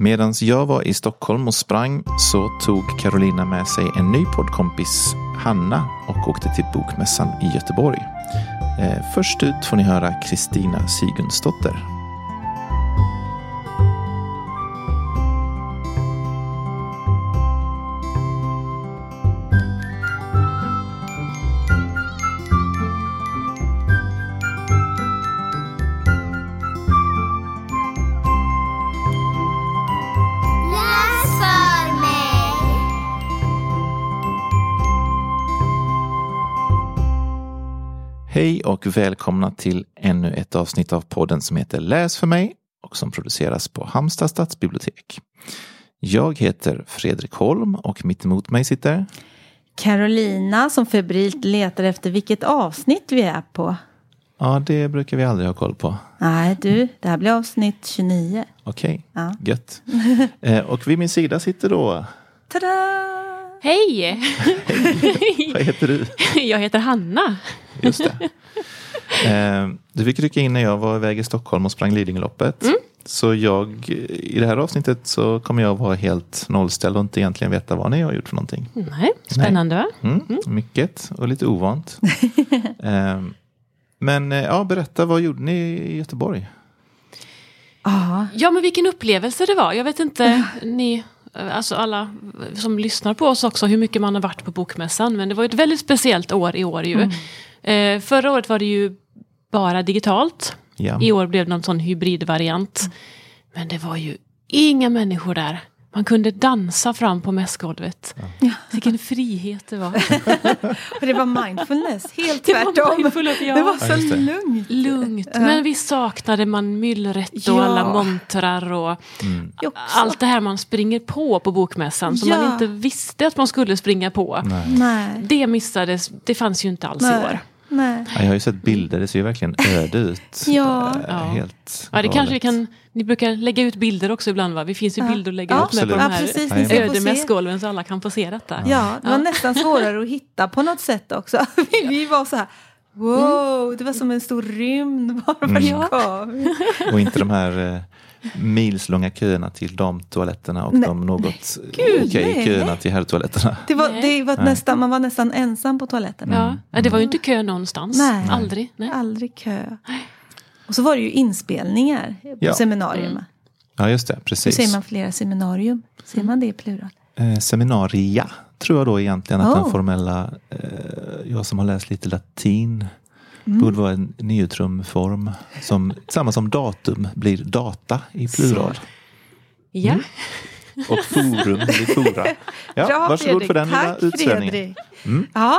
Medan jag var i Stockholm och sprang så tog Carolina med sig en ny poddkompis, Hanna, och åkte till Bokmässan i Göteborg. Eh, först ut får ni höra Kristina Sigurdsdotter. Välkomna till ännu ett avsnitt av podden som heter Läs för mig och som produceras på Halmstad stadsbibliotek. Jag heter Fredrik Holm och mitt emot mig sitter Carolina som febrilt letar efter vilket avsnitt vi är på. Ja, det brukar vi aldrig ha koll på. Nej du, det här blir avsnitt 29. Okej, Ja. gött. Eh, och vid min sida sitter då, Tada! Hej! vad heter du? Jag heter Hanna. Just det. Eh, du fick rycka in när jag var iväg i Stockholm och sprang Lidingöloppet. Så jag, i det här avsnittet så kommer jag vara helt nollställd och inte egentligen veta vad ni har gjort för någonting. Nej, spännande va? Mm, Mycket och lite ovant. eh, men eh, ja, berätta, vad gjorde ni i Göteborg? Ja, Ja men vilken upplevelse det var. Jag vet inte, ni, alltså alla som lyssnar på oss också, hur mycket man har varit på Bokmässan. Men det var ett väldigt speciellt år i år ju. Eh, förra året var det ju bara digitalt. Ja. I år blev det någon sån hybridvariant. Men det var ju inga människor där. Man kunde dansa fram på mässgolvet. Vilken frihet det var. och det var mindfulness, helt Det var tvärtom. mindfulness, ja. Det var Ja, så det. lugnt. Lugnt. Men visst saknade man myllret och Ja. alla montrar och också. allt det här man springer på på bokmässan som Ja. man inte visste att man skulle springa på. Nej. Nej, Det missades, det fanns ju inte alls i nej, år. Nej. Ja, jag har ju sett bilder, det ser ju verkligen öde ut. Ja. Ja. Helt Ja, det kanske vi kan, ni brukar lägga ut bilder också ibland va? Det finns ju Ja. bilder att lägga Ja, upp med på de absolut. Ja, här precis. Ja, Ni ska få öde se. mässgolven så alla kan få se detta. Ja, det var Ja. nästan svårare att hitta på något sätt också. Vi, vi var så här, wow, det var som en stor rymd bara Mm. vars gav. Och inte de här eh, milslånga köerna till damtoaletterna och Nej. de något okej nej. köerna till herrtoaletterna. Det var, det var nästan, man var nästan ensam på toaletten. Ja. Ja, det var ju inte kö någonstans. Nej. Aldrig. Nej. Aldrig kö. Och så var det ju inspelningar på Ja. seminarium. Ja, just det. Precis. säger man flera seminarium. Säger man det i plural? Eh, seminaria tror jag då egentligen att Oh. den formella, eh, jag som har läst lite latin, Mm. borde vara en neutrumform. Som, samma som datum blir data i plural. Ja. Och forum blir fora. Ja, Bra, varsågod för den lilla Tack utsvävningen. Fredrik. Mm. Ja.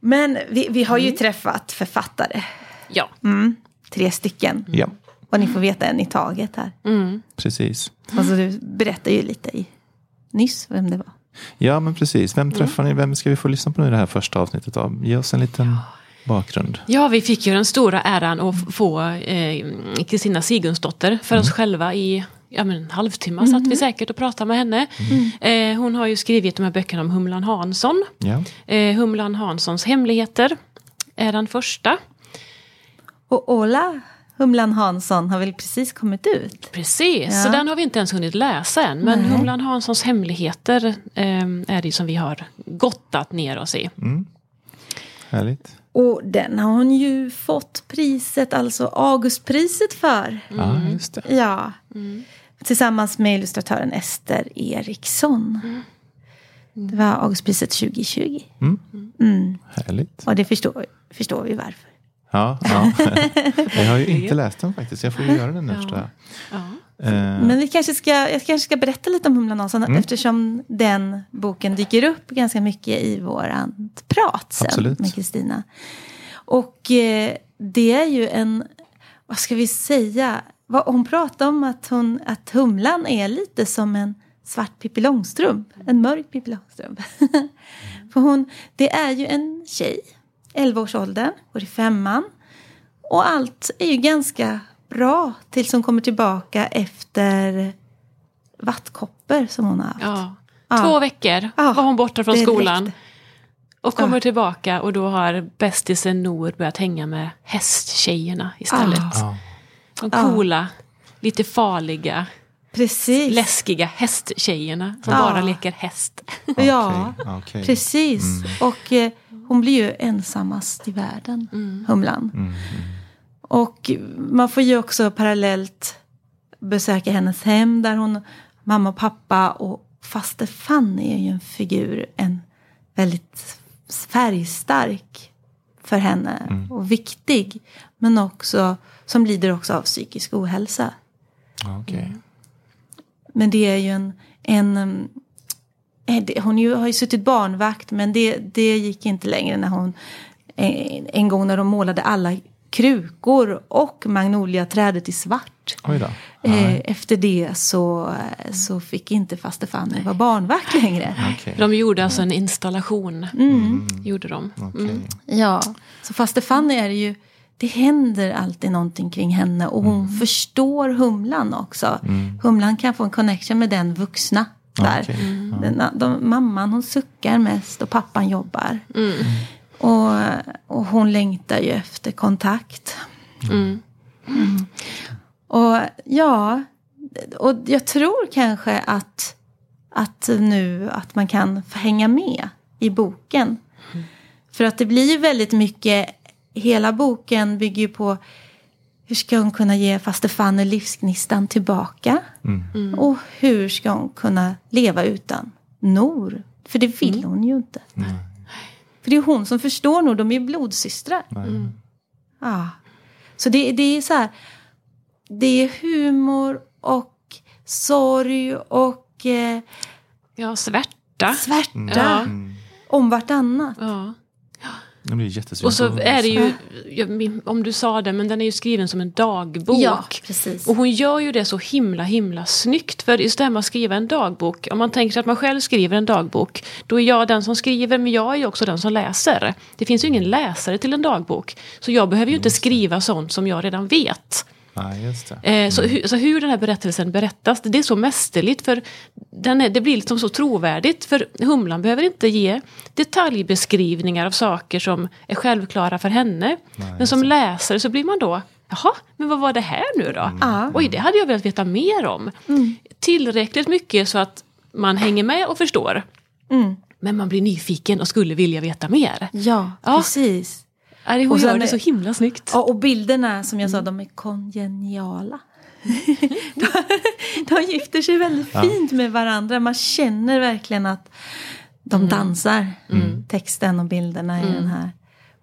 Men vi, vi har ju träffat författare. ja. Mm. Tre stycken. Ja, Och ni får veta en i taget här. Mm. precis. Alltså du berättade ju lite i, nyss vem det var. Ja, men precis. Mm. Vem träffar ni? Vem ska vi få lyssna på nu i det här första avsnittet av? Ge oss en liten bakgrund. Ja, vi fick ju den stora äran att få eh, Kristina Sigurdsdotter för oss själva i ja, men en halvtimme satt vi säkert och pratade med henne. Eh, hon har ju skrivit de här böckerna om Humlan Hansson. Ja, Eh, Humlan Hanssons hemligheter är den första. Och Ola Humlan Hansson har väl precis kommit ut? Precis, Ja. så den har vi inte ens hunnit läsa än. Men Nej. Humlan Hanssons hemligheter eh, är det som vi har gottat ner oss i. härligt. Och den har hon ju fått priset, alltså Augustpriset för. Ja, just det. Ja. Tillsammans med illustratören Ester Eriksson. Det var Augustpriset 2020. Mm. Mm. Härligt. Och det förstår, förstår vi varför. Ja, ja. jag har ju inte läst den faktiskt. Jag får ju göra den nu Ja. Ja. Eh, Men vi kanske ska, jag kanske ska berätta lite om Humlan Hansson Mm. eftersom den boken dyker upp ganska mycket i våran prat sen Absolut. med Kristina. Och eh, det är ju en, vad ska vi säga, vad, hon pratar om att, hon, att Humlan är lite som en svart Pippi Långstrump, en mörk Pippi Långstrump. För hon, det är ju en tjej, 11-årsåldern, går i femman. Och allt är ju ganska bra tills hon kommer tillbaka efter vattkoppor som hon har haft. Ja. Ja. Två veckor Ja, var hon borta från skolan. Och kommer Ja. tillbaka och då har bästisen Nour börjat hänga med hästtjejerna istället. De Ja. coola, lite farliga Precis. läskiga hästtjejerna som Ja. bara leker häst. Ja, okej. precis. Och eh, hon blir ju ensammast i världen, Humlan. Mm, Och man får ju också parallellt besöka hennes hem där hon, mamma och pappa och faster Fanny är ju en figur, en väldigt färgstark för henne och viktig. Men också, som lider också av psykisk ohälsa. Okej. Men det är ju en... en um, eh, hon ju, har ju suttit barnvakt men det, det gick inte längre när hon... En, en gång när de målade alla krukor och magnoliaträdet i svart. Oj då. Eh, efter det så, så fick inte faster Fanny vara barnvakt längre. Okej. De gjorde alltså en installation. Mm. Gjorde de. Okej. Ja, så faster Fanny är det ju... Det händer alltid någonting kring henne och hon Mm. förstår Humlan också. Humlan kan få en connection med den vuxna där. Okej. Den, de, mamman hon suckar mest och pappan jobbar. Och, och hon längtar ju efter kontakt. Mm. Och ja, och jag tror kanske att, att nu att man kan hänga med i boken. För att det blir ju väldigt mycket, hela boken bygger ju på hur ska hon kunna ge faster Fanny livsgnistan tillbaka? Och hur ska hon kunna leva utan Nor? För det vill hon ju inte. För det är hon som förstår Nor, de är ju blodsystrar. Nej. Ja. Så det, det är så här. Det är humor och sorg och eh, Ja, svärta. svärta Ja. om vartannat. Ja. Det blir jättesvårt. Och så är det ju, jag om du sa det, men den är ju skriven som en dagbok. Ja, precis. Och hon gör ju det så himla himla snyggt. För just det här med att skriva en dagbok. Om man tänker sig att man själv skriver en dagbok. Då är jag den som skriver men jag är ju också den som läser. Det finns ju ingen läsare till en dagbok. Så jag behöver ju inte skriva sånt som jag redan vet. Nej, just det. Eh, så, hu- så hur den här berättelsen berättas, det är så mästerligt. För den är, det blir liksom så trovärdigt. För Humlan behöver inte ge detaljbeskrivningar av saker som är självklara för henne. men som läsare så blir man då, jaha, men vad var det här nu då? Ja. Oj, det hade jag velat veta mer om. Tillräckligt mycket så att man hänger med och förstår. Mm. Men man blir nyfiken och skulle vilja veta mer. Ja, Ja. precis. Ja, det- Och Hon sen gör det är- så himla snyggt. Ja, och bilderna som jag sa, de är kongeniala. de, de gifter sig väldigt fint med varandra. Man känner verkligen att de dansar. Texten och bilderna i den här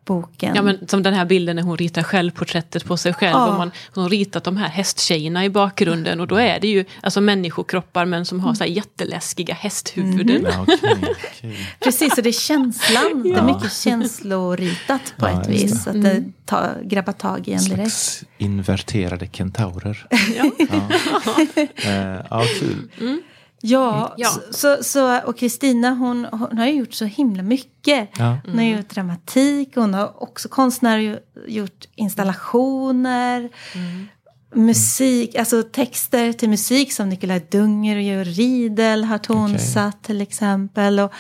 boken. Ja, men som den här bilden när hon ritar självporträttet på sig själv. Ja. Och man, hon har ritat de här hästtjejerna i bakgrunden. Och då är det ju alltså människokroppar men som har så här jätteläskiga hästhuvuden. Ja, okej, okej. Precis, och det är känslan. Det är mycket känsloritat på Ja, ett vis. Att det ta, grabbar tag i en direkt. Inverterade kentaurer. Ja. Ja, eh, ja kul. Ja, Ja. Så, så, så, och Kristina hon, hon har ju gjort så himla mycket. Ja. Hon har gjort dramatik, hon har också konstnär gjort installationer. Musik, alltså texter till musik som Nikolaj Dunger och Georg Riedel har tonsatt till exempel. Och,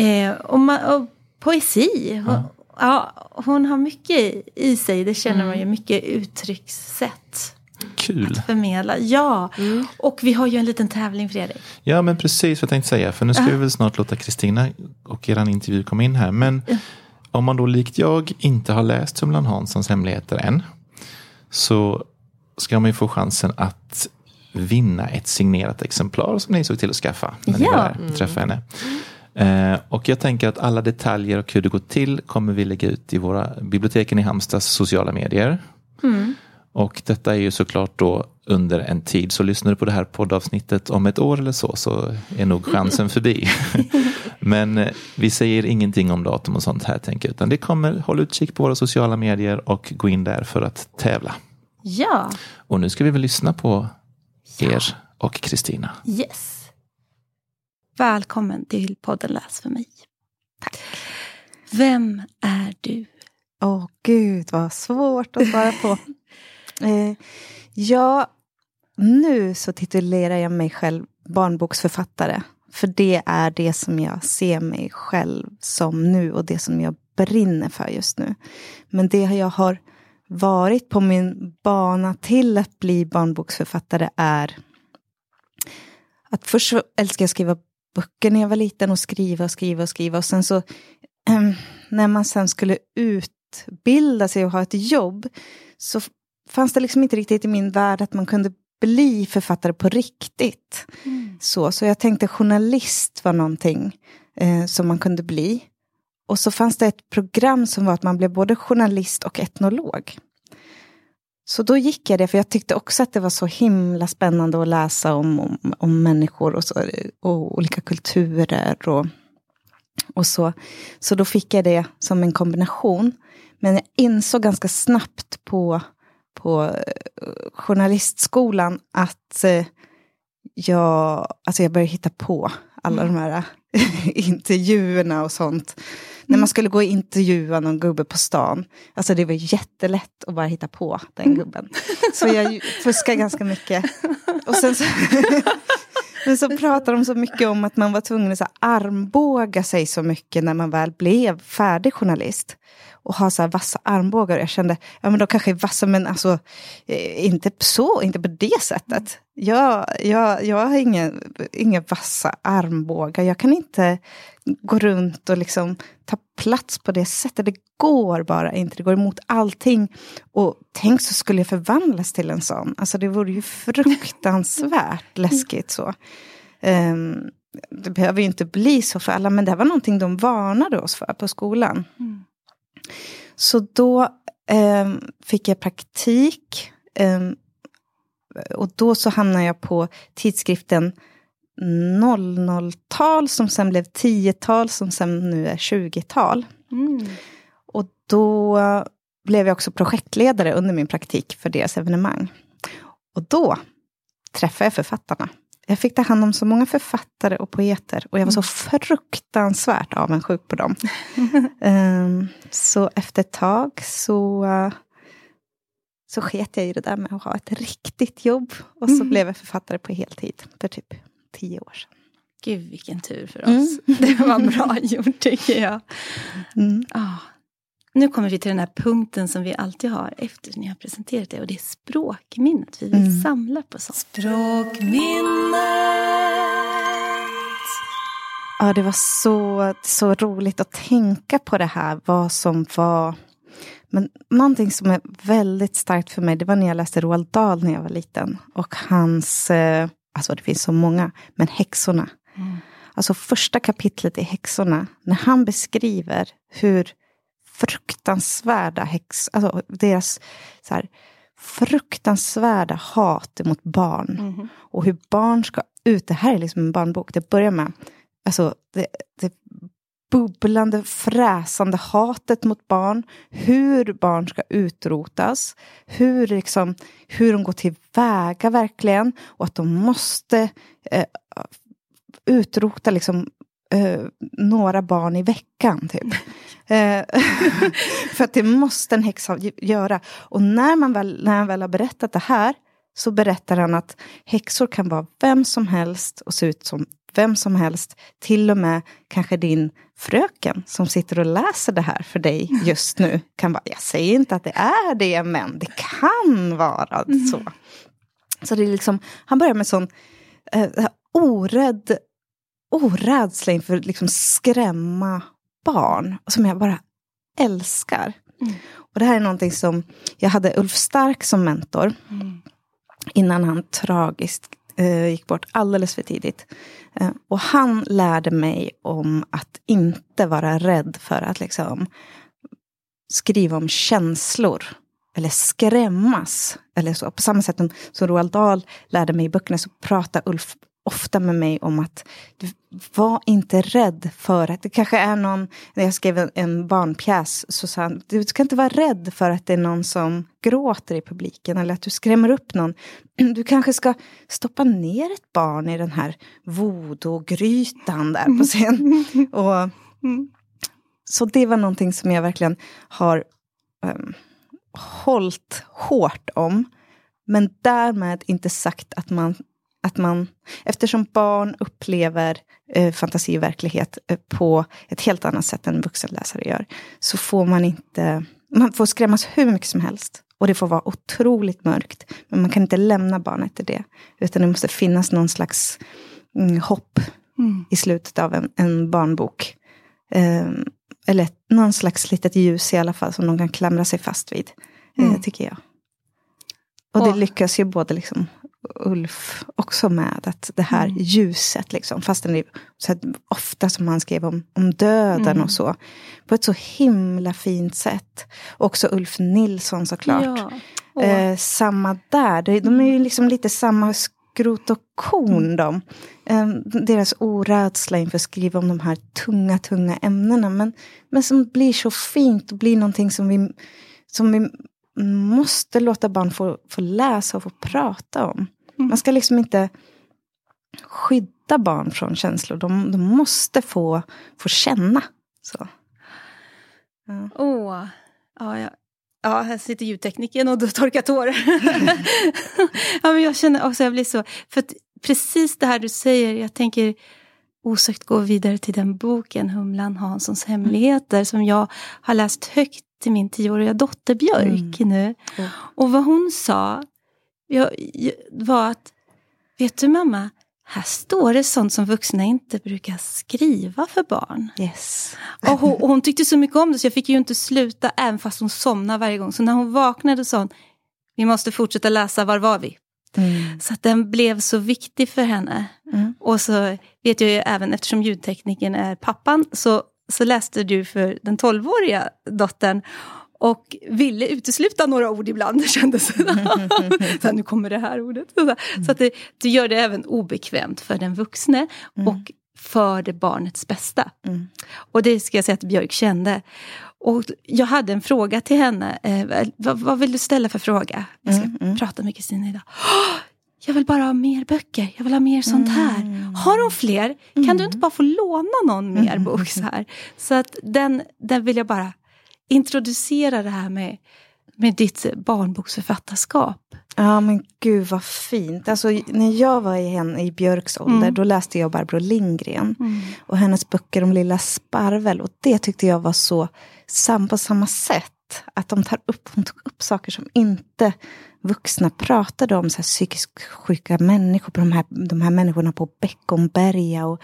eh, och, ma- och poesi. Hon, ja. hon har mycket i, i sig, det känner man ju, mycket uttryckssätt. Kul. Förmedla, ja. Och vi har ju en liten tävling Fredrik. Ja, men precis vad jag tänkte säga. För nu ska vi väl snart låta Kristina och er intervju komma in här. Men om man då likt jag inte har läst Humlan Hanssons hemligheter än. Så ska man ju få chansen att vinna ett signerat exemplar som ni såg till att skaffa. När ni Ja. var där och träffade henne. Eh, och jag tänker att alla detaljer och hur det går till kommer vi lägga ut i våra biblioteken i Halmstads sociala medier. Och detta är ju såklart då under en tid, så lyssnar du på det här poddavsnittet om ett år eller så, så är nog chansen förbi. Men eh, vi säger ingenting om datum och sånt här, tänker jag, utan det kommer, håll utkik på våra sociala medier och gå in där för att tävla. Ja, Och nu ska vi väl lyssna på er och Kristina. yes. Välkommen till podden Läs för mig. Tack. Vem är du? Åh gud vad svårt att svara på. eh, ja, nu så titulerar jag mig själv barnboksförfattare. För det är det som jag ser mig själv som nu och det som jag brinner för just nu. Men det jag har varit på min bana till att bli barnboksförfattare är att först älskade jag att skriva böcker när jag var liten och skriva och skriva och skriva. Och sen så när man sen skulle utbilda sig och ha ett jobb så fanns det liksom inte riktigt i min värld att man kunde bli författare på riktigt. Så, så jag tänkte journalist var någonting eh, som man kunde bli. Och så fanns det ett program som var att man blev både journalist och etnolog. Så då gick jag det, för jag tyckte också att det var så himla spännande att läsa om, om, om människor och, så, och olika kulturer. Och, och så. så då fick jag det som en kombination. Men jag insåg ganska snabbt på, på eh, journalistskolan att eh, jag, alltså jag började hitta på alla de här intervjuerna och sånt. När man skulle gå och intervjua någon gubbe på stan. Alltså det var jättelätt att bara hitta på den gubben. Så jag fuskade ganska mycket. Och sen så, men så pratade de så mycket om att man var tvungen att så armbåga sig så mycket när man väl blev färdig journalist. Och ha så här vassa armbågar. Jag kände, ja men de kanske är vassa men alltså eh, inte så, inte på det sättet. Jag, jag, jag har inga, inga vassa armbågar. Jag kan inte gå runt och liksom ta plats på det sättet. Det går bara inte. Det går emot allting. Och tänk så skulle jag förvandlas till en sån. Alltså det vore ju fruktansvärt läskigt så. Ehm, det behöver ju inte bli så för alla, men det var någonting de varnade oss för på skolan. Så då ehm, fick jag praktik. ehm, och då så hamnade jag på tidskriften 00-tal som sen blev 10-tal som sen nu är 20-tal. Och då blev jag också projektledare under min praktik för deras evenemang. Och då träffade jag författarna. Jag fick ta hand om så många författare och poeter och jag var så fruktansvärt avundsjuk på dem. Ehm, så efter ett tag så, så sket jag i det där med att ha ett riktigt jobb. Och så blev jag författare på heltid för typ tio år sedan. Gud vilken tur för oss. Det var bra gjort tycker jag. Mm. Ah. Nu kommer vi till den här punkten som vi alltid har efter ni har presenterat det och det är språkminnet. Vi vill samla på sånt. Ja, det var så, så roligt att tänka på det här, vad som var... Men någonting som är väldigt starkt för mig, det var när jag läste Roald Dahl när jag var liten. Och hans, eh, alltså det finns så många, men Häxorna. Alltså första kapitlet i Häxorna, när han beskriver hur fruktansvärda häx, alltså deras så här, fruktansvärda hat mot barn. Och hur barn ska ut, det här är liksom en barnbok, det börjar med alltså, det, det bubblande, fräsande hatet mot barn. Hur barn ska utrotas. Hur, liksom, hur de går tillväga verkligen. Och att de måste eh, utrota liksom, eh, några barn i veckan. Typ. Eh, för att det måste en häxa göra. Och när, man väl, när han väl har berättat det här så berättar han att häxor kan vara vem som helst och se ut som vem som helst. Till och med kanske din fröken som sitter och läser det här för dig just nu. kan vara, Jag säger inte att det är det, men det kan vara så. Så det är liksom, han börjar med sån eh, orädd, orädsla inför liksom skrämma barn. Som jag bara älskar. Och det här är någonting som, jag hade Ulf Stark som mentor. Innan han tragiskt eh, gick bort alldeles för tidigt. Eh, och han lärde mig om att inte vara rädd för att liksom skriva om känslor. Eller skrämmas. Eller så. På samma sätt som Roald Dahl lärde mig i böckerna så pratar Ulf ofta med mig om att var inte rädd för att det kanske är någon, när jag skrev en, en barnpjäs så sa han, du ska inte vara rädd för att det är någon som gråter i publiken eller att du skrämmer upp någon. Du kanske ska stoppa ner ett barn i den här voodoo-grytan där på scen. Och, så det var någonting som jag verkligen har um, hållit hårt om. Men därmed inte sagt att man att man, eftersom barn upplever eh, fantasi och verklighet eh, på ett helt annat sätt än vuxenläsare gör, så får man inte, man får skrämmas hur mycket som helst. Och det får vara otroligt mörkt. Men man kan inte lämna barnet till det. Utan det måste finnas någon slags mm, hopp Mm. i slutet av en, en barnbok. Eh, eller någon slags litet ljus i alla fall som de kan klamra sig fast vid, eh, Mm. tycker jag. Och det lyckas ju både liksom Ulf också med, att det här Mm. ljuset, liksom, fastän det är så här, ofta som han skrev om, om döden Mm. och så, på ett så himla fint sätt. Också Ulf Nilsson såklart. Ja. Eh, samma där, de, de är ju liksom lite samma skrot och korn de. Eh, deras orädsla inför att skriva om de här tunga, tunga ämnena. Men, men som blir så fint och blir någonting som vi, som vi måste låta barn få, få läsa och få prata om. Mm. Man ska liksom inte skydda barn från känslor. De, de måste få, få känna. Så. Åh, ja, ja. ja, här sitter ljudteknikern och torkar tårar. ja, men jag känner också, jag blir så, för precis det här du säger, jag tänker osökt gå vidare till den boken, Humlan Hanssons hemligheter, som jag har läst högt till min tioåriga dotter Björk nu. Mm. Och vad hon sa jag, var att, vet du mamma, här står det sånt som vuxna inte brukar skriva för barn. Yes. Och hon, och hon tyckte så mycket om det så jag fick ju inte sluta även fast hon somnade varje gång. Så när hon vaknade sa hon, vi måste fortsätta läsa, var var vi? Mm. Så att den blev så viktig för henne. Mm. Och så vet jag ju även, eftersom ljudtekniken är pappan, så, så läste du för den 12-åriga dottern och ville utesluta några ord ibland, kändes det. så här, nu kommer det här ordet. Så, att det, det gör det även obekvämt för den vuxne och för det barnets bästa. Mm. Och det ska jag säga att Björk kände. Och jag hade en fråga till henne. Eh, vad, vad vill du ställa för fråga? Jag ska Mm, mm. prata med Kristina idag. "Åh, jag vill bara ha mer böcker. Jag vill ha mer sånt här. Mm. Har hon fler? Kan du inte bara få låna någon mer bok? Så, här? så att den, den vill jag bara introducera det här med, med ditt barnboksförfattarskap. Ja men gud vad fint. Alltså, när jag var i, henne, i Björks ålder Mm. då läste jag Barbro Lindgren. Och hennes böcker om lilla Sparvel. Och det tyckte jag var så sam på samma sätt. Att de tar upp, hon tog upp saker som inte vuxna pratade om. Så här, psykiskt sjuka människor, på de, här, de här människorna på Beckomberga. Och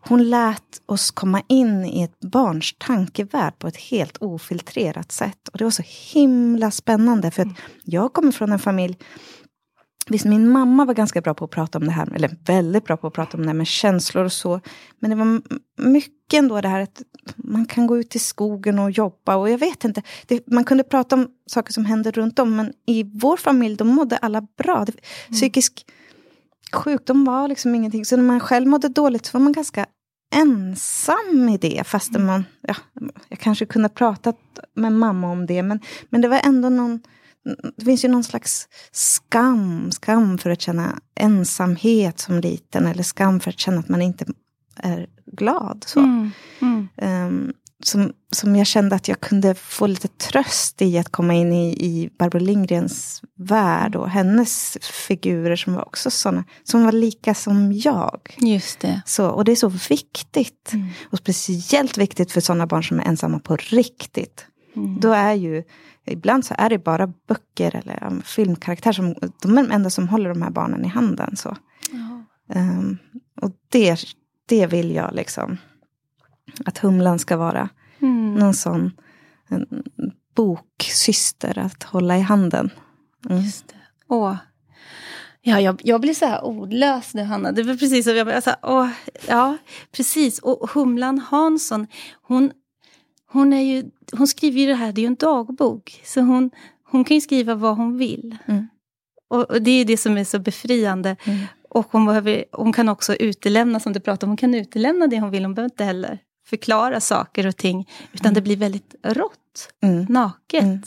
Hon lät oss komma in i ett barns tankevärld på ett helt ofiltrerat sätt. Och det var så himla spännande. För att jag kommer från en familj Visst, min mamma var ganska bra på att prata om det här, eller väldigt bra på att prata om det här med känslor och så. Men det var m- mycket ändå det här att man kan gå ut i skogen och jobba och jag vet inte. Det, man kunde prata om saker som hände runt om, men i vår familj då mådde alla bra. Det, Psykisk sjukdom var liksom ingenting. Så när man själv mådde dåligt så var man ganska ensam i det. Fastän man, ja, jag kanske kunde prata med mamma om det, men, men det var ändå någon det finns ju någon slags skam, skam för att känna ensamhet som liten eller skam för att känna att man inte är glad. Så. Mm. Mm. Ehm, som, som jag kände att jag kunde få lite tröst i att komma in i, i Barbro Lindgrens värld och hennes figurer som var också sådana, som var lika som jag. Just det. Så, och det är så viktigt. Och speciellt viktigt för sådana barn som är ensamma på riktigt. Då är ju, ibland så är det bara böcker eller um, filmkaraktärer som, de är de enda som håller de här barnen i handen. Så. Ehm, och det, det vill jag liksom, att Humlan ska vara. Mm. Någon sån boksyster att hålla i handen. Mm. Just det. Åh. Ja, jag, jag blir så här ordlös nu, Hanna. Det var precis som jag bara så här, åh, ja, precis. Och Humlan Hansson, hon, hon, är ju, hon skriver ju det här, det är ju en dagbok. Så hon, hon kan ju skriva vad hon vill. Mm. Och, och det är ju det som är så befriande. Mm. Och hon, behöver, hon kan också utelämna, som du pratade om, hon kan utelämna det hon vill. Hon behöver inte heller förklara saker och ting. Utan det blir väldigt rått, Mm. naket. Mm.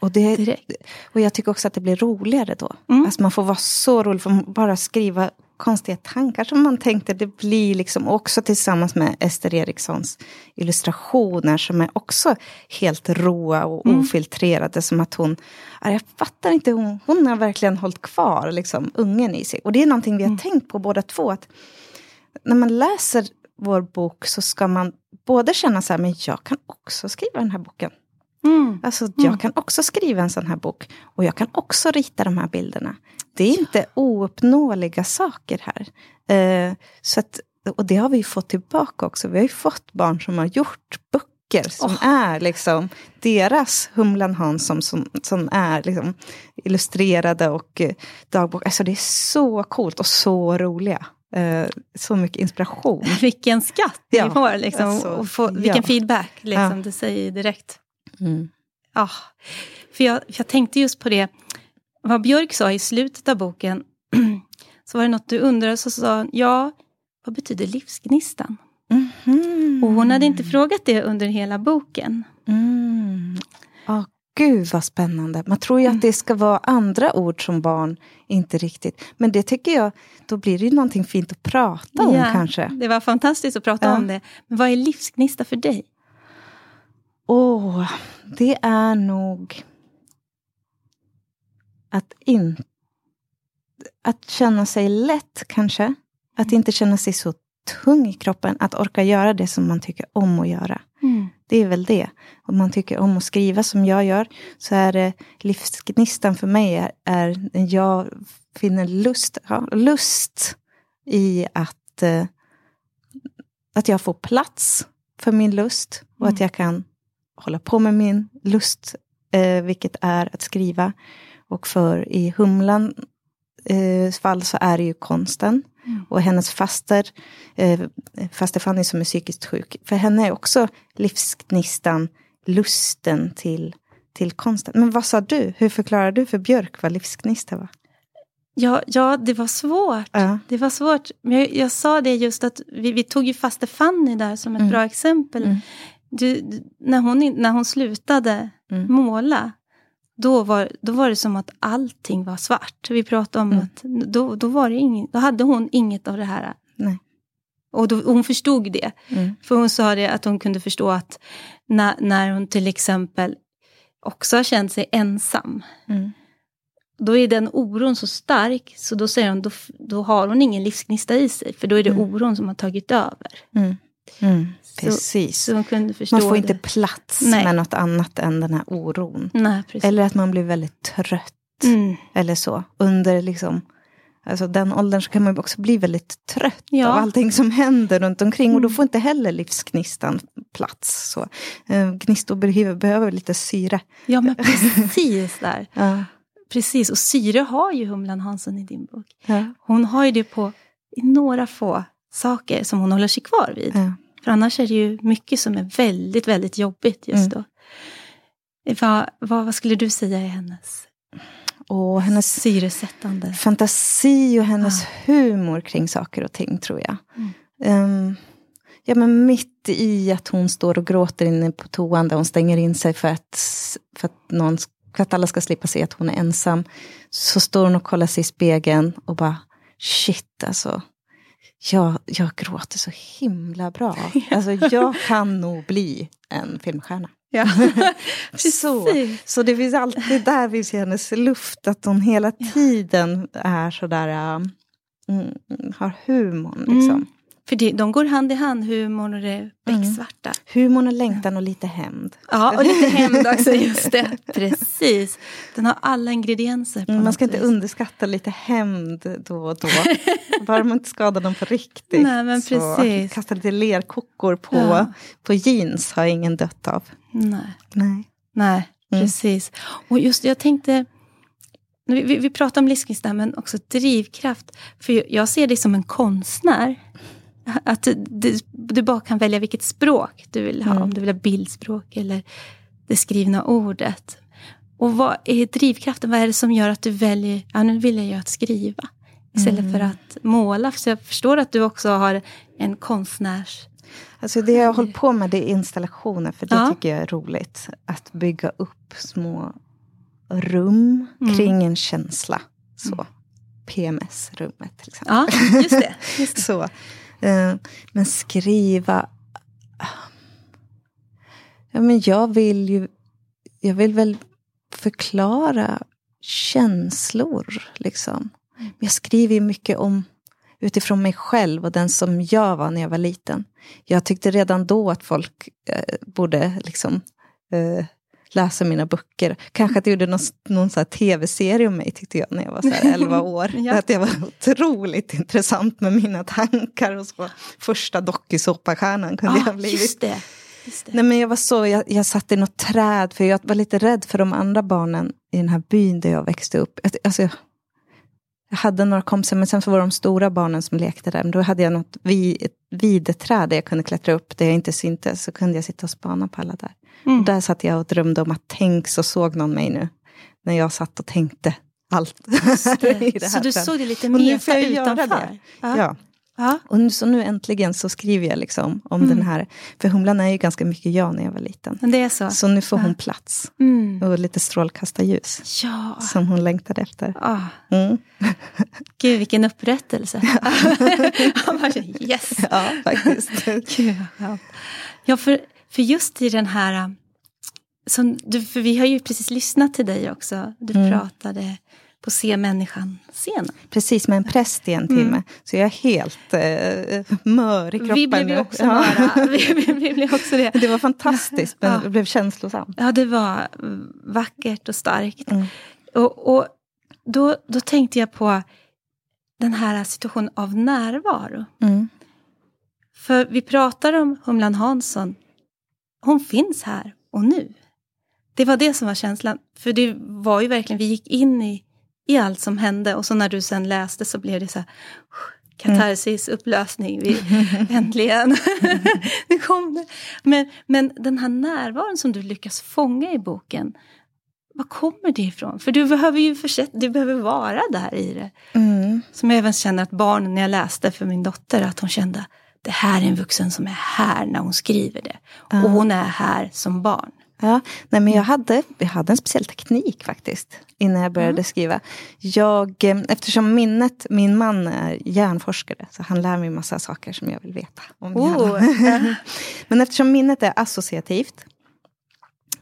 Och, det, Direkt. och jag tycker också att det blir roligare då. Mm. Alltså man får vara så rolig, för bara skriva konstiga tankar som man tänkte. Det blir liksom också tillsammans med Ester Erikssons illustrationer som är också helt råa och Mm. ofiltrerade. Som att hon, ja, jag fattar inte, hon, hon har verkligen hållit kvar liksom, ungen i sig. Och det är någonting vi har tänkt på båda två. Att när man läser vår bok så ska man både känna så här, men jag kan också skriva den här boken. Mm. Alltså, jag kan också skriva en sån här bok. Och jag kan också rita de här bilderna. Det är inte ouppnåeliga saker här. Eh, så att, och det har vi fått tillbaka också. Vi har ju fått barn som har gjort böcker som är liksom deras Humlan Hansson som, som är liksom illustrerade och eh, dagbok. Alltså det är så coolt och så roliga. Eh, så mycket inspiration. Vilken skatt Ja, får, liksom, alltså, och få, vilken ja. feedback liksom, Ja. det säger direkt. Mm. Ja, för jag, jag tänkte just på det, vad Björk sa i slutet av boken, så var det något du undrade, så sa hon, ja, vad betyder livsgnistan? Mhm. Och hon hade inte frågat det under hela boken. Mm. Åh, gud vad spännande. Man tror ju att det ska vara andra ord som barn inte riktigt. Men det tycker jag, då blir det ju någonting fint att prata om Ja, kanske. Det var fantastiskt att prata Ja. om det. Men vad är livsgnista för dig? Åh, det är nog att in, Att känna sig lätt kanske. Att inte känna sig så tung i kroppen. Att orka göra det som man tycker om att göra. Det är väl det. Om man tycker om att skriva som jag gör så är det livsgnistan för mig är, är när jag finner lust, ja, lust i att, eh, att jag får plats för min lust och att jag kan hålla på med min lust, eh, vilket är att skriva. Och för i Humlan eh, fall så är det ju konsten. Och hennes faster, eh, faster Fanny som är psykiskt sjuk, för henne är också livsgnistan, lusten till, till konsten. Men vad sa du? Hur förklarar du för Björk vad livsgnista var? Ja, ja, det var svårt. Ja. Det var svårt. Men jag, jag sa det just att vi, vi tog ju faste Fanny där som ett Mm. bra exempel. Mm. Du, när, hon, när hon slutade Mm. måla, då var, då var det som att allting var svart. Vi pratade om Mm. att då, då, var det ing, då hade hon inget av det här. Nej. Och då, hon förstod det. Mm. För hon sa det att hon kunde förstå att när, när hon till exempel också har känt sig ensam. Mm. Då är den oron så stark, så då säger hon, då, då har hon ingen livsgnista i sig, för då är det Mm. oron som har tagit över. Mm. Mm. Så- Precis. Så kunde förstå man får det. inte plats Nej. med något annat än den här oron. Nej. Eller att man blir väldigt trött. Mm. Eller så. Under liksom, alltså den åldern så kan man också bli väldigt trött Ja. av allting som händer runt omkring. Och då Mm. får inte heller livsgnistan plats. Så. Eh, Gnistor behöver, behöver lite syre. Ja, men precis där. Ja. Precis, och syre har ju Humlan Hansson i din bok. Ja. Hon har ju det på i några få saker som hon håller sig kvar vid. Ja. För annars är det ju mycket som är väldigt, väldigt jobbigt just Mm. då. Vad, vad, vad skulle du säga är hennes Och hennes syresättande? fantasi och hennes humor kring saker och ting tror jag. Ehm, ja, men mitt i att hon står och gråter inne på toan där hon stänger in sig för att, för att, någon, för att alla ska slippa se att hon är ensam. Så står hon och kollar sig i spegeln och bara shit alltså. Jag, jag gråter så himla bra. Alltså jag kan nog bli en filmstjärna. Ja, Så, så det finns alltid där finns hennes luft, att hon hela tiden är sådär, äh, mm, har humorn liksom. Mm. För det, de går hand i hand, humorn och det becksvarta. Humorn och längtan och lite hämnd. Ja, och lite hämnd också, just det. Precis. Den har alla ingredienser. På Mm, man ska inte vis. underskatta lite hämnd då och då. Bara man inte skadar dem på riktigt. Nej, men Så precis. kasta lite lerkockor på, Ja. på jeans har ingen dött av. Nej. Nej. Nej, Mm. precis. Och just jag tänkte, vi, vi, vi pratar om livsgnista, men också drivkraft. För jag ser dig som en konstnär. Att du, du, bara kan välja vilket språk du vill ha. Mm. Om du vill ha bildspråk eller det skrivna ordet. Och vad är drivkraften? Vad är det som gör att du väljer, ja nu vill jag ju att skriva. Istället Mm. för att måla. Så jag förstår att du också har en konstnärs... Alltså det jag har hållit på med det är installationer, för det Ja. tycker jag är roligt. Att bygga upp små rum Mm. kring en känsla. Så. PMS-rummet till exempel. Ja, just det. Just det. Så. Eh, men skriva... Ja, men jag vill ju... Jag vill väl förklara känslor, liksom. Men jag skriver ju mycket om utifrån mig själv och den som jag var när jag var liten. Jag tyckte redan då att folk eh, borde liksom eh, läsa mina böcker. Kanske att jag gjorde någon, någon tv-serie om mig tyckte jag när jag var så här 11 år. Ja. Att jag var otroligt intressant med mina tankar och så. Första dokusåpastjärnan kunde jag ha Ah, blivit. just det. Just det. Nej men jag var så, jag, jag satt i något träd för jag var lite rädd för de andra barnen i den här byn där jag växte upp. Jag- Alltså, jag, jag hade några kompisar men sen så var de stora barnen som lekte där. Men då hade jag något vi, ett videträd där jag kunde klättra upp där jag inte syntes. Så kunde jag sitta och spana på alla där. Mm. Där satt jag och drömde om att tänk så såg någon mig nu. När jag satt och tänkte allt. Så du såg det lite meta utanför? Ja. Ja. Ja. Och nu, så nu äntligen så skriver jag liksom om Mm. den här. För Humlan är ju ganska mycket jag när jag var liten. Men det är så? Så nu får Ja. hon plats. Mm. Och lite strålkastarljus. Ja. Som hon längtade efter. Ah. Mm. Gud, vilken upprättelse. Yes. Ja, faktiskt. Gud, skönt. Ja, för, för just i den här... äh, Som du, för vi har ju precis lyssnat till dig också. Du Mm. pratade på Se människan-scenen. Precis, med en präst i en timme. Så jag är helt eh, mör i kroppen Vi blev ju också ja. nära. Vi, vi, vi blev också det. Det var fantastiskt, men Ja. det blev känslosamt. Ja, det var mm, vackert och starkt. Mm. Och, och då, då tänkte jag på den här situationen av närvaro. Mm. För vi pratar om Humlan Hansson. Hon finns här och nu. Det var det som var känslan. För det var ju verkligen, vi gick in i, i allt som hände. Och så när du sen läste så blev det så här, katarsis, upplösning. Vi, äntligen. nu kom det. Men, men den här närvaron som du lyckas fånga i boken. Var kommer det ifrån? För du behöver ju försätt, du behöver vara där i det. Mm. Som jag även känner att barnen, när jag läste för min dotter, att hon kände det här är en vuxen som är här när hon skriver det. Och hon är här som barn. Ja, nej men jag hade, jag hade en speciell teknik faktiskt innan jag började skriva. Jag, eh, eftersom minnet, min man är hjärnforskare så han lär mig massa saker som jag vill veta om Oh. Men eftersom minnet är associativt,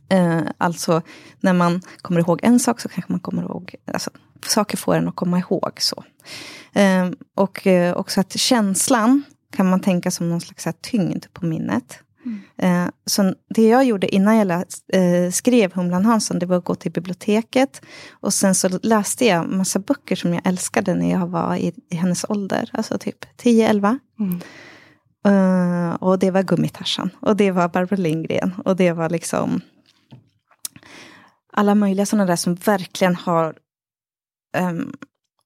eh, alltså när man kommer ihåg en sak så kanske man kommer ihåg, alltså saker får en att komma ihåg så. Eh, och eh, också att känslan kan man tänka som någon slags tyngd på minnet. Eh, så det jag gjorde innan jag eh, skrev Humlan Hansson, det var att gå till biblioteket. Och sen så läste jag massa böcker som jag älskade när jag var i, i hennes ålder. Alltså typ 10-11. Mm. Eh, och det var Gummitarsan. Och det var Barbro Lindgren. Och det var liksom alla möjliga sådana där som verkligen har ehm,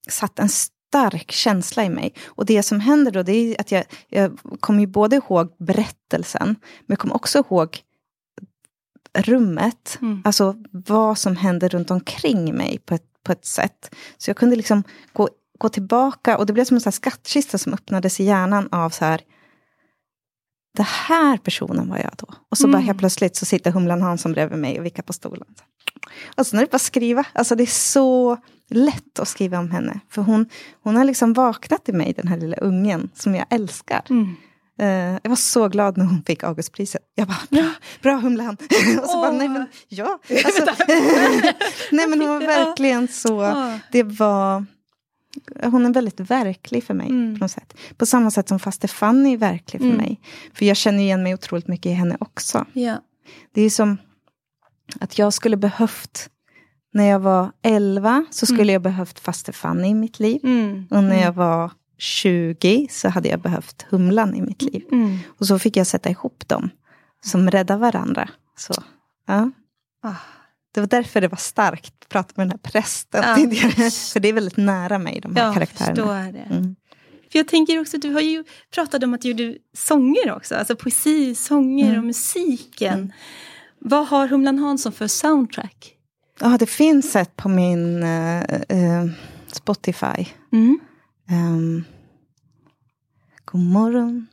satt en stark känsla i mig. Och det som händer då, det är att jag, jag kommer ju både ihåg berättelsen, men jag kommer också ihåg rummet. Mm. Alltså vad som hände runt omkring mig på ett, på ett sätt. Så jag kunde liksom gå, gå tillbaka och det blev som en sån här skattkista som öppnades i hjärnan av så här det här personen var jag då. Och så bara Mm. helt plötsligt så sitter Humlan Hansson bredvid mig och vickar på stolen. Och sen är det bara att skriva. Alltså det är så lätt att skriva om henne. För hon, hon har liksom vaknat i mig, den här lilla ungen, som jag älskar. Mm. Eh, jag var så glad när hon fick Augustpriset. Jag bara, bra, bra Humlan. och så bara, Åh. nej men, ja. Alltså, nej men hon var verkligen så, det var, hon är väldigt verklig för mig Mm. på något sätt. På samma sätt som faste Fanny är verklig för Mm. mig. För jag känner igen mig otroligt mycket i henne också. Ja. Det är som att jag skulle behövt, när jag var 11 så skulle jag behövt faste Fanny i mitt liv. Mm. Och när jag var 20 så hade jag behövt Humlan i mitt liv. Mm. Och så fick jag sätta ihop dem som räddar varandra. Så, ja. Ah. Det var därför det var starkt att prata med den här prästen Ja. tidigare. För det är väldigt nära mig, de här Ja, karaktärerna. Mm. För jag tänker också, du har ju pratat om att du gjorde sånger också. Alltså poesi, sånger Mm. och musiken. Vad har Humlan Hansson för soundtrack? Ja, det finns ett på min eh, eh, Spotify. Mm. Um, God morgon,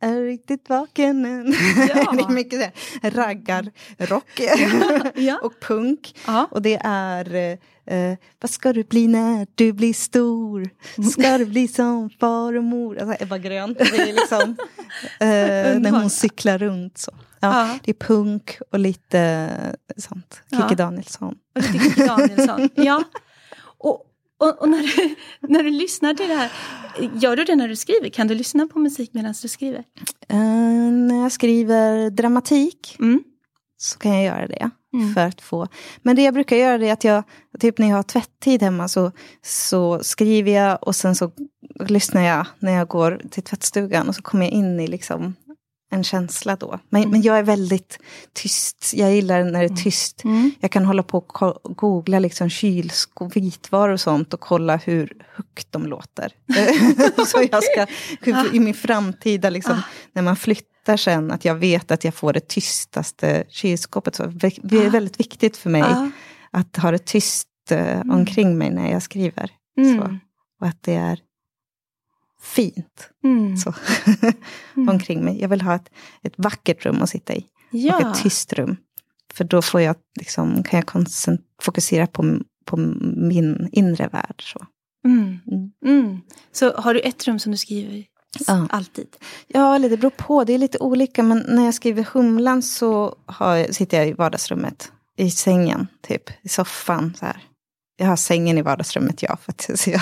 är riktigt vaken än. Ja. det är mycket raggarrock Ja. och punk. Ja. Och det är eh, eh, Vad ska du bli när du blir stor? Ska du bli som far och mor? Alltså Ebba Grön. Det är liksom, eh, när hon cyklar runt. Så. Ja. Det är punk och lite eh, sånt. Kikki. Danielsson. Och tycker Danielsson. Ja. Och, och, och när, du, när du lyssnar till det här, gör du det när du skriver? Kan du lyssna på musik medan du skriver? Eh, när jag skriver dramatik Mm. så kan jag göra det. Mm. För att få. Men det jag brukar göra är att jag, typ när jag har tvätttid hemma så, så skriver jag och sen så lyssnar jag när jag går till tvättstugan och så kommer jag in i liksom en känsla då. Men, men jag är väldigt tyst. Jag gillar när det är tyst. Mm. Jag kan hålla på och googla liksom kylskåp, vitvaror och sånt och kolla hur högt de låter. så jag ska, i min framtida, liksom, när man flyttar sen, att jag vet att jag får det tystaste kylskåpet. Så det är väldigt viktigt för mig Ja. att ha det tyst eh, omkring mig när jag skriver. Mm. Så. Och att det är fint Mm. så. omkring mig. Jag vill ha ett, ett vackert rum att sitta i. Och Ja. ett tyst rum. För då får jag, liksom, kan jag fokusera på, på min inre värld. Så. Mm. Mm. Mm. Så har du ett rum som du skriver i? Ja. Alltid? Ja, eller det beror på. Det är lite olika. Men när jag skriver Humlan så har, sitter jag i vardagsrummet. I sängen, typ. I soffan. Så här. Jag har sängen i vardagsrummet, ja. För att, så, jag,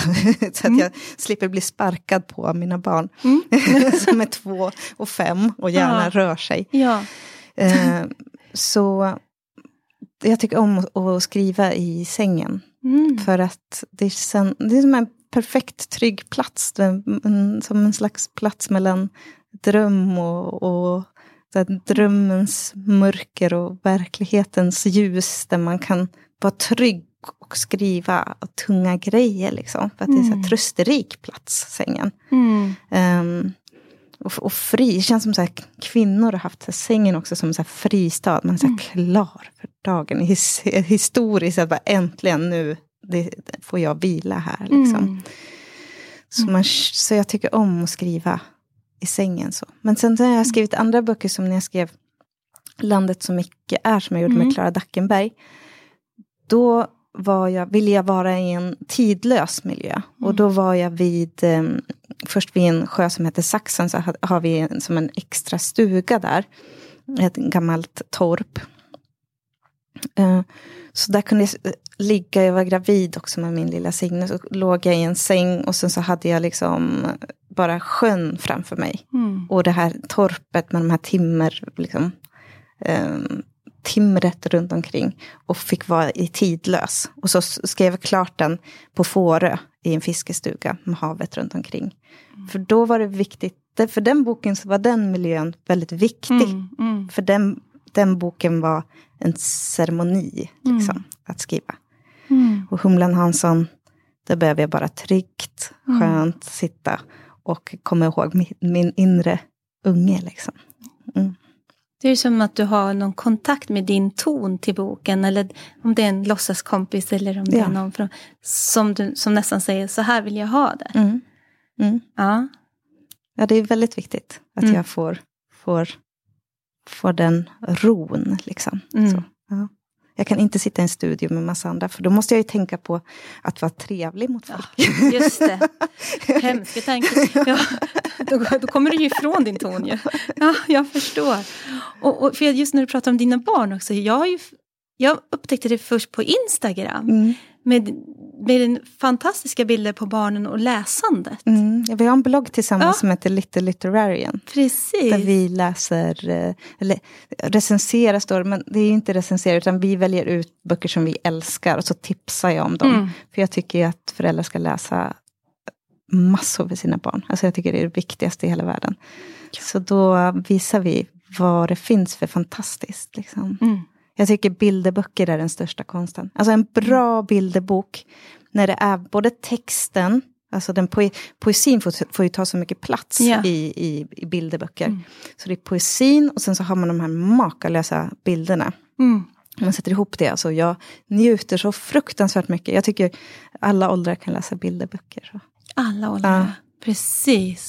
så att jag slipper bli sparkad på av mina barn. som är två och fem och gärna Ja. rör sig. Ja. Eh, så jag tycker om att, skriva i sängen. Mm. För att det är, sen, det är som en perfekt trygg plats. En, som en slags plats mellan dröm och, och drömmens mörker och verklighetens ljus. Där man kan vara trygg och skriva tunga grejer. Liksom, för att det är en här trösterik plats, sängen. Mm. Ehm, och, och fri, det känns som så här, kvinnor har haft här, sängen också som en fristad. Man är så här, klar för dagen. His, historiskt, att bara äntligen nu det, får jag vila här. Liksom. Mm. Så, man, så jag tycker om att skriva i sängen. så. Men sen så har jag skrivit andra böcker som när jag skrev Landet som icke är, som jag gjorde Mm. med Klara Dackenberg. Då var jag, ville jag vara i en tidlös miljö. Och då var jag vid, eh, först vid en sjö som heter Saxen, så ha- har vi en, som en extra stuga där. Ett gammalt torp. Eh, så där kunde jag ligga, jag var gravid också med min lilla Signe, så låg jag i en säng och sen så hade jag liksom bara sjön framför mig. Mm. Och det här torpet med de här timmer, liksom, eh, timret runt omkring. Och fick vara i tidlös. Och så skrev jag klart den på Fårö i en fiskestuga med havet runt omkring. För då var det viktigt, för den boken så var den miljön väldigt viktig. Mm. Mm. För den, den boken var en ceremoni liksom, att skriva. Mm. Och Humlan Hansson, där behöver jag bara tryggt, skönt sitta och komma ihåg min, min inre unge. Liksom. Det är som att du har någon kontakt med din ton till boken. Eller om det är en låtsaskompis eller om det Ja. är någon från, som, du, som nästan säger så här vill jag ha det. Mm. Mm. Ja. Ja, det är väldigt viktigt att Mm. jag får, får, får den ron. Liksom. Mm. Ja. Jag kan inte sitta i en studio med massa andra, för då måste jag ju tänka på att vara trevlig mot folk. Just det. Hemska tanke. Ja, då, då kommer du ju ifrån din ton ju. Ja, jag förstår. Och, och för just när du pratar om dina barn också. Jag, ju, jag upptäckte det först på Instagram. Mm. Med, med den fantastiska bilder på barnen och läsandet. Mm. Vi har en blogg tillsammans Ja. som heter Little Literarian. Precis. Där vi läser, eh, eller recenserar står men det är inte recensera, utan vi väljer ut böcker som vi älskar och så tipsar jag om dem. Mm. För jag tycker att föräldrar ska läsa massor för sina barn. Alltså jag tycker det är det viktigaste i hela världen. Så då visar vi vad det finns för fantastiskt. Liksom. Mm. Jag tycker bilderböcker är den största konsten. Alltså en bra bilderbok, när det är både texten, alltså den poe poesin får, får ju ta så mycket plats Ja. i, i, i bilderböcker. Så det är poesin och sen så har man de här makalösa bilderna. Mm. Man sätter ihop det, alltså jag njuter så fruktansvärt mycket. Jag tycker alla åldrar kan läsa bilderböcker. Så. Alla åldrar. Ja. Precis.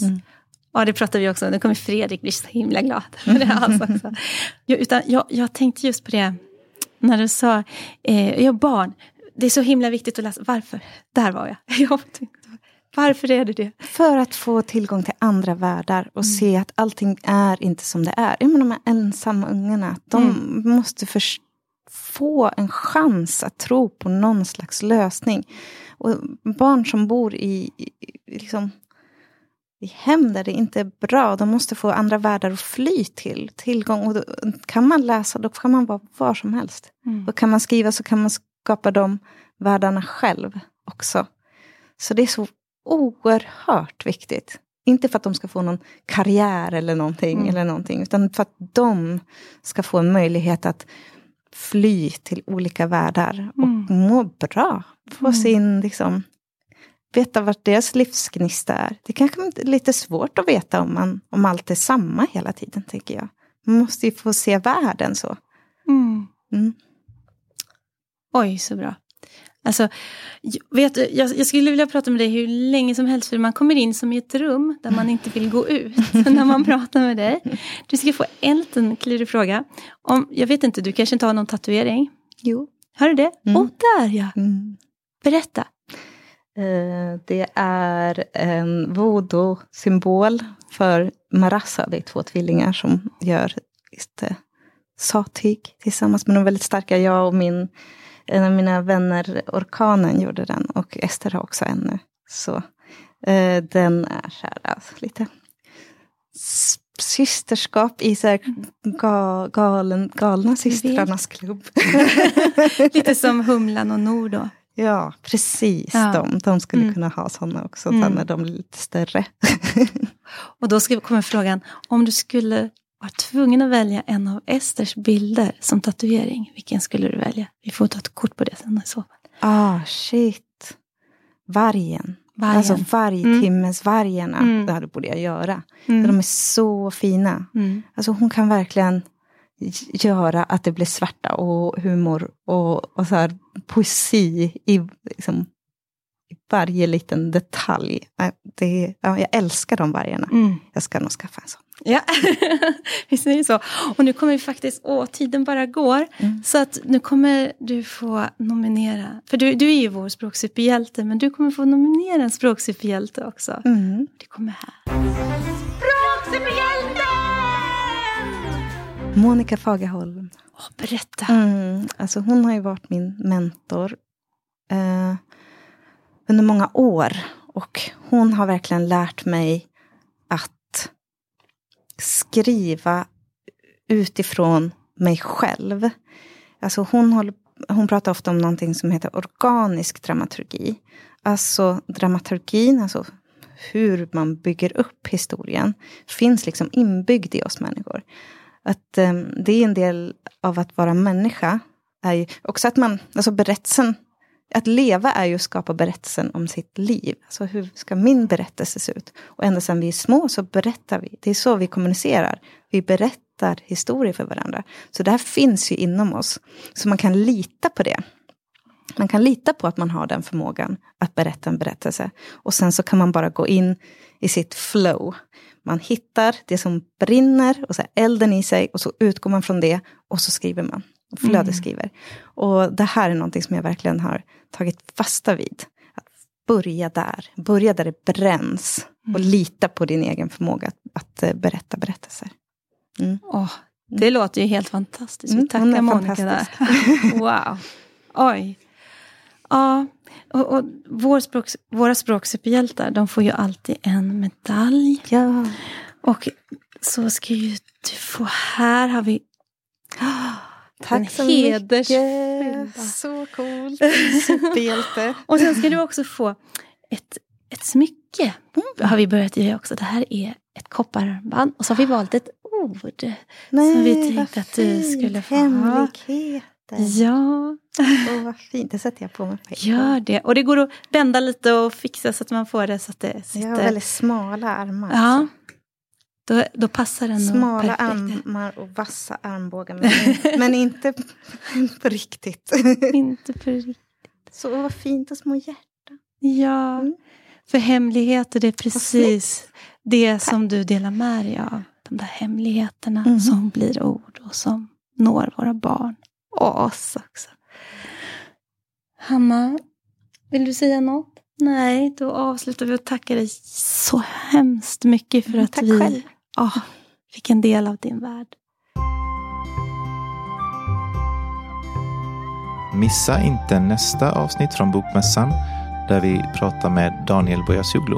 Ja, det pratar vi också om. Nu kommer Fredrik bli så himla glad. För det alltså utan, jag, jag tänkte just på det när du sa, eh, jag barn, det är så himla viktigt att läsa. Varför? Där var jag. jag tänkte, varför är det det? För att få tillgång till andra världar och se att allting är inte som det är. Jag menar, de här ensamma ungarna, de måste först få en chans att tro på någon slags lösning. Och barn som bor i, i liksom, hem där det inte är bra. De måste få andra världar att fly till. Tillgång. Och då, kan man läsa, då kan man vara var som helst. Mm. Och kan man skriva så kan man skapa de världarna själv också. Så det är så oerhört viktigt. Inte för att de ska få någon karriär eller någonting, Mm. eller någonting utan för att de ska få en möjlighet att fly till olika världar och Mm. må bra. Få Mm. sin, liksom, veta vart deras livsgnista är. Det kanske är lite svårt att veta om, man, om allt är samma hela tiden, tänker jag. Man måste ju få se världen så. Mm. Mm. Oj, så bra. Alltså, vet jag, jag skulle vilja prata med dig hur länge som helst, för man kommer in som i ett rum där man inte vill gå ut när man pratar med dig. Du ska få en liten klurig fråga. Om, jag vet inte, du kanske inte har någon tatuering? Jo. Har du det? Åh, Mm. oh, där ja! Mm. Berätta. Eh, det är en voodoo-symbol för Marassa. Det är två tvillingar som gör just, satyg tillsammans. med de väldigt starka. Jag och min, en av mina vänner, Orkanen, gjorde den. Och Ester har också en nu. Så eh, den är så här, alltså, lite systerskap i så här ga, galen, galna systrarnas klubb. Lite som Humlan och Nor då. Ja, precis. Ja. De, de skulle Mm. kunna ha sådana också, Mm. sen när de blir lite större. Och då kommer frågan, om du skulle vara tvungen att välja en av Esters bilder som tatuering, vilken skulle du välja? Vi får ta ett kort på det sen i så fall. Ah, shit. Vargen. Vargen. Alltså vargtimmesvargarna. Mm. Det här borde jag göra. Mm. De är så fina. Mm. Alltså hon kan verkligen göra att det blir svärta och humor och, och så här poesi i, liksom, i varje liten detalj. Det, ja, jag älskar de vargarna. Mm. Jag ska nog skaffa en sån. Ja, vi säger så. Och nu kommer vi faktiskt, åh, tiden bara går. Mm. Så att nu kommer du få nominera, för du, du är ju vår språksuperhjälte, men du kommer få nominera en språksuperhjälte också. Mm. Det kommer här. Monica Fagerholm. Åh, berätta. Mm, alltså hon har ju varit min mentor eh, under många år. Och hon har verkligen lärt mig att skriva utifrån mig själv. Alltså hon, håller, hon pratar ofta om någonting som heter organisk dramaturgi. Alltså dramaturgin, alltså hur man bygger upp historien, finns liksom inbyggd i oss människor. Att eh, det är en del av att vara människa. Är ju också att man, alltså berättelsen, att leva är ju att skapa berättelsen om sitt liv. Alltså hur ska min berättelse se ut? Och ända sedan vi är små så berättar vi. Det är så vi kommunicerar. Vi berättar historier för varandra. Så det här finns ju inom oss. Så man kan lita på det. Man kan lita på att man har den förmågan att berätta en berättelse. Och sen så kan man bara gå in i sitt flow. Man hittar det som brinner och så elden i sig och så utgår man från det och så skriver man. Och flödesskriver. Och det här är någonting som jag verkligen har tagit fasta vid. Att börja där. Börja där det bränns. Och lita på din egen förmåga att, att eh, berätta berättelser. Mm. Åh, det låter ju helt fantastiskt. Vi Mm, tackar Monica där. wow. Oj. Ja, och, och vår språks, våra språksuperhjältar, de får ju alltid en medalj. Ja. Och så ska ju du få, här har vi Tack så hedersfyllda. mycket. Så coolt. Superhjälte. Och sen ska du också få ett, ett smycke. Har vi börjat ge också. Det här är ett koppararmband. Och så har vi valt ett ord. Nej, vi tänkte att du skulle få ha. Ja, Åh, vad fint. Det sätter jag på mig. på gör det. Och det går att bända lite och fixa så att man får det så att det sitter. Jag har väldigt smala armar. Ja, då, då passar den Smala armar och vassa armbågar. Men, men inte på riktigt. Inte på riktigt. Så åh, vad fint och små hjärtan. Ja, Mm. för hemligheter det är precis det som du delar med dig av. De där hemligheterna Mhm. som blir ord och som når våra barn oss också. Hanna, vill du säga något? Nej, då avslutar vi och tackar dig så hemskt mycket för Mm, att tack vi själv. ja, fick en del av din värld. Missa inte nästa avsnitt från Bokmässan där vi pratar med Daniel Bojasoglu.